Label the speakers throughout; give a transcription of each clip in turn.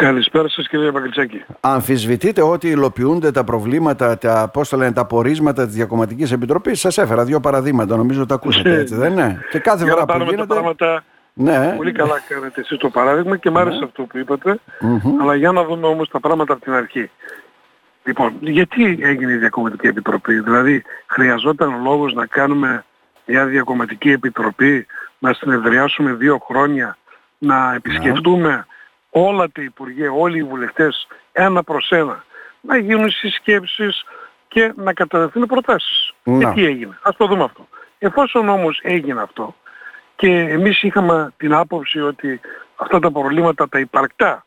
Speaker 1: Καλησπέρα σας κύριε Παγκριτσάκη.
Speaker 2: Αμφισβητείτε ότι υλοποιούνται τα προβλήματα, τα, πώς το λένε, τα πορίσματα της Διακομματικής Επιτροπής. Σας έφερα δύο παραδείγματα, νομίζω τα ακούσατε έτσι, δεν είναι;
Speaker 1: Και κάθε φορά που γίνεται... Τα πράγματα...
Speaker 2: Ναι.
Speaker 1: Πολύ καλά κάνετε εσείς το παράδειγμα και μ' άρεσε ναι. αυτό που είπατε. Αλλά για να δούμε όμως τα πράγματα από την αρχή. Λοιπόν, γιατί έγινε η Διακομματική Επιτροπή; Δηλαδή, χρειαζόταν λόγος να κάνουμε μια Διακομματική Επιτροπή, να συνεδριάσουμε δύο χρόνια, να επισκεφτούμε όλα τα Υπουργεία, όλοι οι βουλευτές ένα προς ένα να γίνουν συσκέψεις και να καταδεθούν προτάσεις. Να. Και τι έγινε. Ας το δούμε αυτό. Εφόσον όμως έγινε αυτό και εμείς είχαμε την άποψη ότι αυτά τα προβλήματα τα υπαρκτά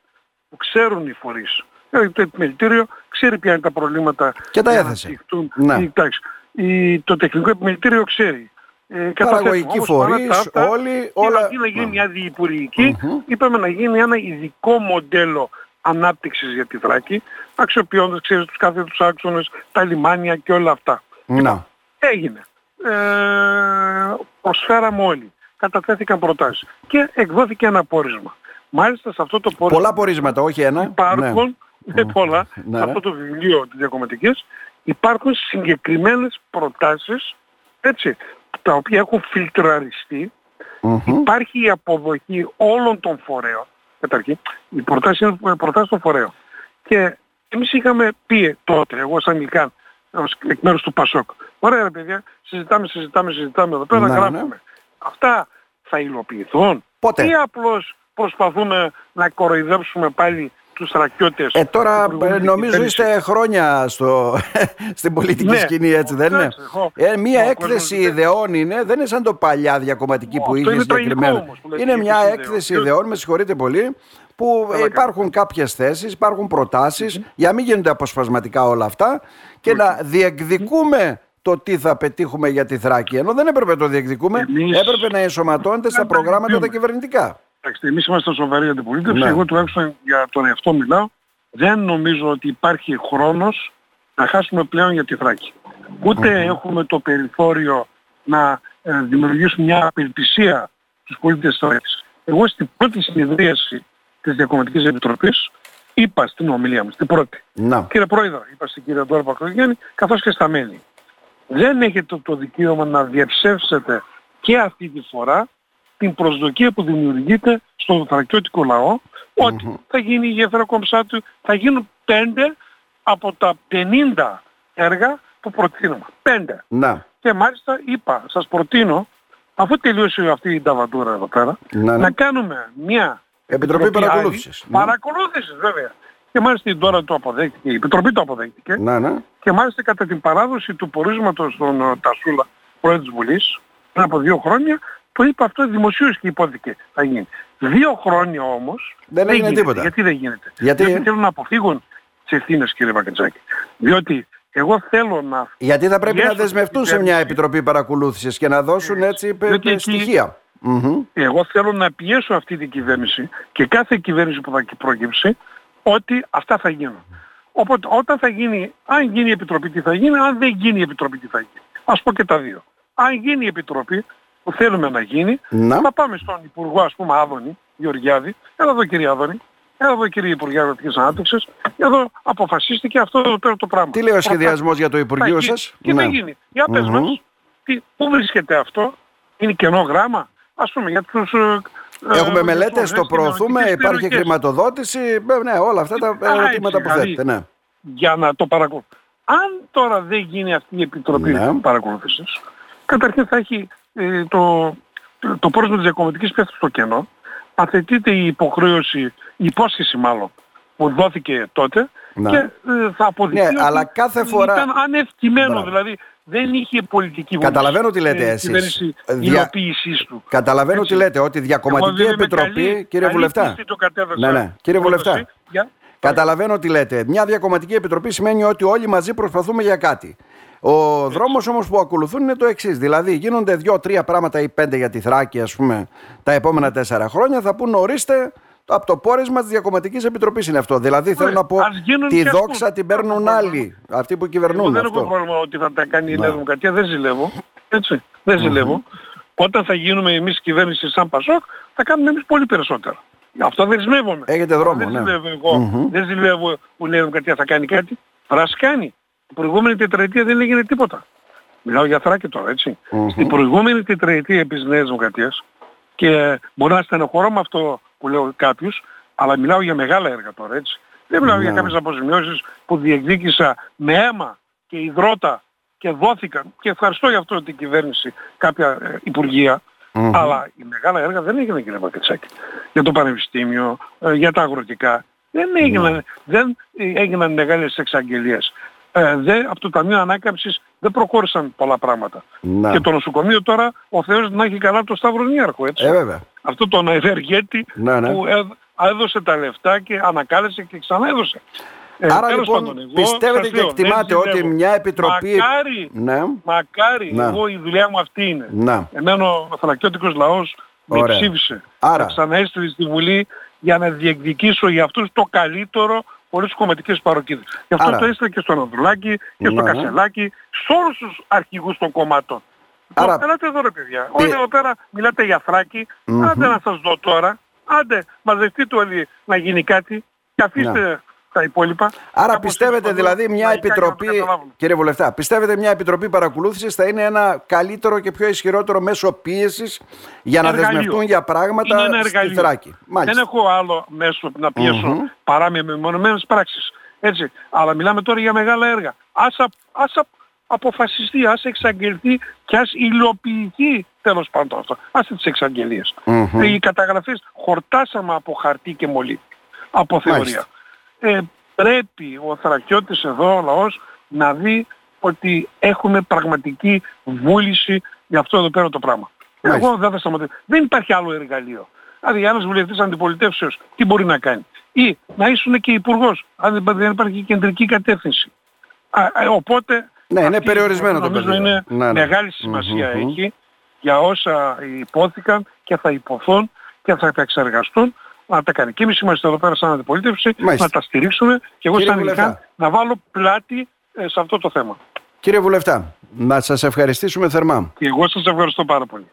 Speaker 1: που ξέρουν οι φορείς δηλαδή το επιμελητήριο ξέρει ποια είναι τα προβλήματα
Speaker 2: και τα έθεσε. Ναι.
Speaker 1: το τεχνικό επιμελητήριο ξέρει
Speaker 2: ε, Παραγωγικοί φορείς, όλοι,
Speaker 1: όλα... Αντί να γίνει μια διυπουργική, είπαμε να γίνει ένα ειδικό μοντέλο ανάπτυξης για τη Θράκη, αξιοποιώντας, ξέρεις, τους κάθε τους άξονες, τα λιμάνια και όλα αυτά.
Speaker 2: Να.
Speaker 1: Έγινε. Ε, προσφέραμε όλοι. Καταθέθηκαν προτάσεις. Και εκδόθηκε ένα πόρισμα. Μάλιστα σε αυτό το πόρισμα...
Speaker 2: Πολλά πορίσματα, όχι ένα.
Speaker 1: Υπάρχουν, ναι. πολλά, ναι. σε αυτό το βιβλίο της διακομματικής, υπάρχουν συγκεκριμένες προτάσεις, έτσι, τα οποία έχουν υπάρχει η αποδοχή όλων των φορέων, καταρχήν, οι προτάσεις είναι προτάσεις των φορέων. Και εμείς είχαμε πει τότε, εγώ σαν Ιλκάν, εκ μέρους του Πασόκ, ωραία ρε παιδιά, συζητάμε, συζητάμε, συζητάμε εδώ πέρα, να, ναι, γράφουμε. Ναι. Αυτά θα υλοποιηθούν
Speaker 2: Πότε;
Speaker 1: ή απλώς προσπαθούμε να κοροϊδέψουμε πάλι τους στρατιώτες.
Speaker 2: Ε, τώρα ε, νομίζω είστε χρόνια στο, στην πολιτική ναι, σκηνή έτσι δεν είναι; Ε, μία έκθεση ιδεών είναι, δεν είναι σαν το παλιά διακομματική που είχε συγκεκριμένα. Είναι μια έκθεση ιδεών, με συγχωρείτε πολύ, που υπάρχουν κάποιες θέσεις, υπάρχουν προτάσεις, για να μην γίνονται αποσπασματικά όλα αυτά και να διεκδικούμε το τι θα πετύχουμε για τη Θράκη. Ενώ δεν έπρεπε να το διεκδικούμε, έπρεπε να ενσωματώνεται στα προγράμματα τα κυβερνητικά.
Speaker 1: Εντάξει, εμείς είμαστε σοβαροί αντιπολίτευση. Ναι. Εγώ τουλάχιστον για τον εαυτό μιλάω. Δεν νομίζω ότι υπάρχει χρόνος να χάσουμε πλέον για τη Θράκη. Ούτε έχουμε το περιθώριο να ε, δημιουργήσουμε μια απελπισία στους πολίτες της Θράκης. Εγώ στην πρώτη συνεδρίαση της Διακομματικής Επιτροπής είπα στην ομιλία μου, στην πρώτη.
Speaker 2: Να.
Speaker 1: Κύριε Πρόεδρε, είπα στην κυρία Ντόρα Πακρογέννη, καθώς και στα μέλη. Δεν έχετε το, το δικαίωμα να διαψεύσετε και αυτή τη φορά την προσδοκία που δημιουργείται στο θρακιώτικο λαό ότι θα γίνει η γέφυρα κομψάτου, θα γίνουν πέντε από τα 50 έργα που προτείνουμε. Πέντε.
Speaker 2: Να.
Speaker 1: Και μάλιστα είπα, σας προτείνω, αφού τελειώσει αυτή η ταβαντούρα εδώ πέρα, να, να κάνουμε μια
Speaker 2: Επιτροπή παρακολούθησης.
Speaker 1: Ναι. Παρακολούθησης βέβαια. Και μάλιστα η τώρα το αποδέχτηκε, η Επιτροπή το αποδέχτηκε.
Speaker 2: Να, ναι.
Speaker 1: Και μάλιστα κατά την παράδοση του πορίσματος των ε, Τασούλα, πρόεδρος της Βουλής, πριν από δύο χρόνια, το είπε αυτό δημοσίως και υπόθηκε θα γίνει. Δύο χρόνια όμως
Speaker 2: δεν, έγινε τίποτα.
Speaker 1: Γιατί δεν γίνεται.
Speaker 2: Γιατί...
Speaker 1: Γιατί θέλουν να αποφύγουν τις ευθύνες κύριε Βακεντζάκη. Διότι εγώ θέλω να...
Speaker 2: Γιατί θα πρέπει να δεσμευτούν σε μια επιτροπή παρακολούθησης και να δώσουν έτσι στοιχεία.
Speaker 1: Εγώ θέλω να πιέσω αυτή την κυβέρνηση και κάθε κυβέρνηση που θα προκύψει ότι αυτά θα γίνουν. Οπότε όταν θα γίνει, αν γίνει η επιτροπή τι θα γίνει, αν δεν γίνει η επιτροπή τι θα γίνει. Ας πω και τα δύο. Αν γίνει η επιτροπή που θέλουμε να γίνει, να. θα πάμε στον Υπουργό ας πούμε Άδωνη, Γεωργιάδη, έλα εδώ κύριε Άδωνη, έλα εδώ κύριε Υπουργέ Αγροτικής Ανάπτυξης, εδώ αποφασίστηκε αυτό εδώ πέρα το πράγμα.
Speaker 2: Τι λέει ο σχεδιασμός για το Υπουργείο σας;
Speaker 1: Τι θα γίνει. Για πες μας, τι, πού βρίσκεται αυτό, είναι κενό γράμμα, ας πούμε για τους... Ε,
Speaker 2: Έχουμε ε, μελέτες, το προωθούμε, υπάρχει χρηματοδότηση, ε, ναι, όλα αυτά τα ερωτήματα που θέτετε. Ναι.
Speaker 1: Για να το παρακολουθήσουμε. Αν τώρα δεν γίνει αυτή η επιτροπή ναι. παρακολούθησης, καταρχήν θα έχει ε, το, το πρόσωπο της διακομματικής πέφτει στο κενό, αθετείται η υποχρέωση, η υπόσχεση μάλλον, που δόθηκε τότε
Speaker 2: να.
Speaker 1: και ε, θα αποδειχθεί
Speaker 2: ναι, αλλά κάθε φορά...
Speaker 1: ήταν ανευτυμένο, δηλαδή δεν είχε πολιτική
Speaker 2: βούληση. Καταλαβαίνω τι λέτε εσείς.
Speaker 1: Δια... του.
Speaker 2: Καταλαβαίνω τι λέτε, ότι η Διακομματική Επιτροπή,
Speaker 1: καλή,
Speaker 2: κύριε Βουλευτά.
Speaker 1: ναι,
Speaker 2: ναι, κύριε Βουλευτά. Καταλαβαίνω τι λέτε. Μια Διακομματική Επιτροπή σημαίνει ότι όλοι μαζί προσπαθούμε για κάτι. Ο δρόμος όμως που ακολουθούν είναι το εξής. Δηλαδή, γίνονται δύο-τρία πράγματα ή πέντε για τη Θράκη, ας πούμε, τα επόμενα τέσσερα χρόνια. Θα πούν ορίστε, από το πόρισμα της Διακομματικής Επιτροπής είναι αυτό. Δηλαδή, θέλω να πω, τη δόξα την παίρνουν άλλοι, αυτοί που κυβερνούν. Εγώ
Speaker 1: δεν έχω πρόβλημα ότι θα τα κάνει η Νέα Δημοκρατία, δεν ζηλεύω. Έτσι, δεν ζηλεύω. Όταν θα γίνουμε εμείς κυβέρνηση σαν Πασόκ, θα κάνουμε εμείς πολύ περισσότερα. Αυτό δεν ζηλεύομαι.
Speaker 2: Έχετε δρόμο,
Speaker 1: δεν
Speaker 2: ναι.
Speaker 1: ζηλεύω εγώ. Mm-hmm. Δεν ζηλεύω που λέει κάτι θα κάνει κάτι. Θα κάνει. Την προηγούμενη τετραετία δεν έγινε τίποτα. Μιλάω για θράκη τώρα, έτσι. Mm-hmm. Στην προηγούμενη τετραετία επί της Νέας Δημοκρατίας και μπορεί να στενοχωρώ με αυτό που λέω κάποιους, αλλά μιλάω για μεγάλα έργα τώρα, έτσι. Δεν μιλάω για κάποιες αποζημιώσεις που διεκδίκησα με αίμα και υδρότα και δόθηκαν και ευχαριστώ για αυτό την κυβέρνηση κάποια ε, υπουργεία Mm-hmm. Αλλά οι μεγάλα έργα δεν έγιναν κύριε Μακετσάκη. Για το πανεπιστήμιο, ε, για τα αγροτικά. Δεν έγιναν, mm-hmm. δεν έγιναν μεγάλες εξαγγελίες. Ε, δε, από το Ταμείο Ανάκαμψης δεν προχώρησαν πολλά πράγματα. Mm-hmm. Και το νοσοκομείο τώρα ο Θεός να έχει καλά το Σταύρο Νιάρχο, έτσι.
Speaker 2: Ε, βέβαια.
Speaker 1: Αυτό τον ευεργέτη που έδωσε τα λεφτά και ανακάλεσε και ξανά έδωσε.
Speaker 2: Ε, Άρα λοιπόν εγώ, πιστεύετε και εκτιμάτε ότι μια επιτροπή...
Speaker 1: Μακάρι, ναι. μακάρι ναι. εγώ η δουλειά μου αυτή είναι. Ναι. Εμένα ο θρακιώτικος λαός με ψήφισε. Άρα. Ξαναέστειλε στη Βουλή για να διεκδικήσω για αυτούς το καλύτερο χωρίς τις κομματικές παροκίδες. Γι' αυτό Άρα. το έστειλε και στον Ανδρουλάκη και στο ναι. Κασελάκη, σε όλους τους αρχηγούς των κομμάτων. Άρα... Ελάτε εδώ ρε παιδιά. Όλοι εδώ πέρα μιλάτε για θράκη. Mm-hmm. Άντε να σας δω τώρα. Άντε μαζευτείτε όλοι να γίνει κάτι και αφήστε ναι τα υπόλοιπα.
Speaker 2: Άρα πιστεύετε δηλαδή μια επιτροπή, κύριε Βουλευτά, πιστεύετε μια επιτροπή παρακολούθησης θα είναι ένα καλύτερο και πιο ισχυρότερο μέσο πίεσης για να εργαλείο. δεσμευτούν για πράγματα στη Θράκη;
Speaker 1: Δεν έχω άλλο μέσο να πιέσω mm-hmm. παρά με μεμονωμένες πράξεις. Έτσι. Αλλά μιλάμε τώρα για μεγάλα έργα. Ας, ας αποφασιστεί, ας εξαγγελθεί και ας υλοποιηθεί τέλος πάντων αυτό. Άσε τις εξαγγελίες. Mm-hmm. Οι καταγραφές χορτάσαμε από χαρτί και μολύ. Από θεωρία ε, πρέπει ο Θρακιώτης εδώ, ο λαός, να δει ότι έχουμε πραγματική βούληση για αυτό εδώ πέρα το πράγμα. Μάλιστα. Εγώ δεν θα σταματήσω. Δεν υπάρχει άλλο εργαλείο. Δηλαδή ένας βουλευτής αντιπολιτεύσεως τι μπορεί να κάνει; Ή να ήσουν και υπουργός, αν δεν υπάρχει κεντρική κατεύθυνση. Α, οπότε...
Speaker 2: Ναι, είναι περιορισμένο το
Speaker 1: Νομίζω είναι ναι, ναι. μεγάλη σημασία mm-hmm. έχει για όσα υπόθηκαν και θα υποθούν και θα εξεργαστούν να τα κάνει. Και εμείς είμαστε εδώ πέρα σαν αντιπολίτευση, να τα στηρίξουμε και εγώ σαν να βάλω πλάτη ε, σε αυτό το θέμα.
Speaker 2: Κύριε Βουλευτά, να σας ευχαριστήσουμε θερμά.
Speaker 1: Και εγώ σας ευχαριστώ πάρα πολύ.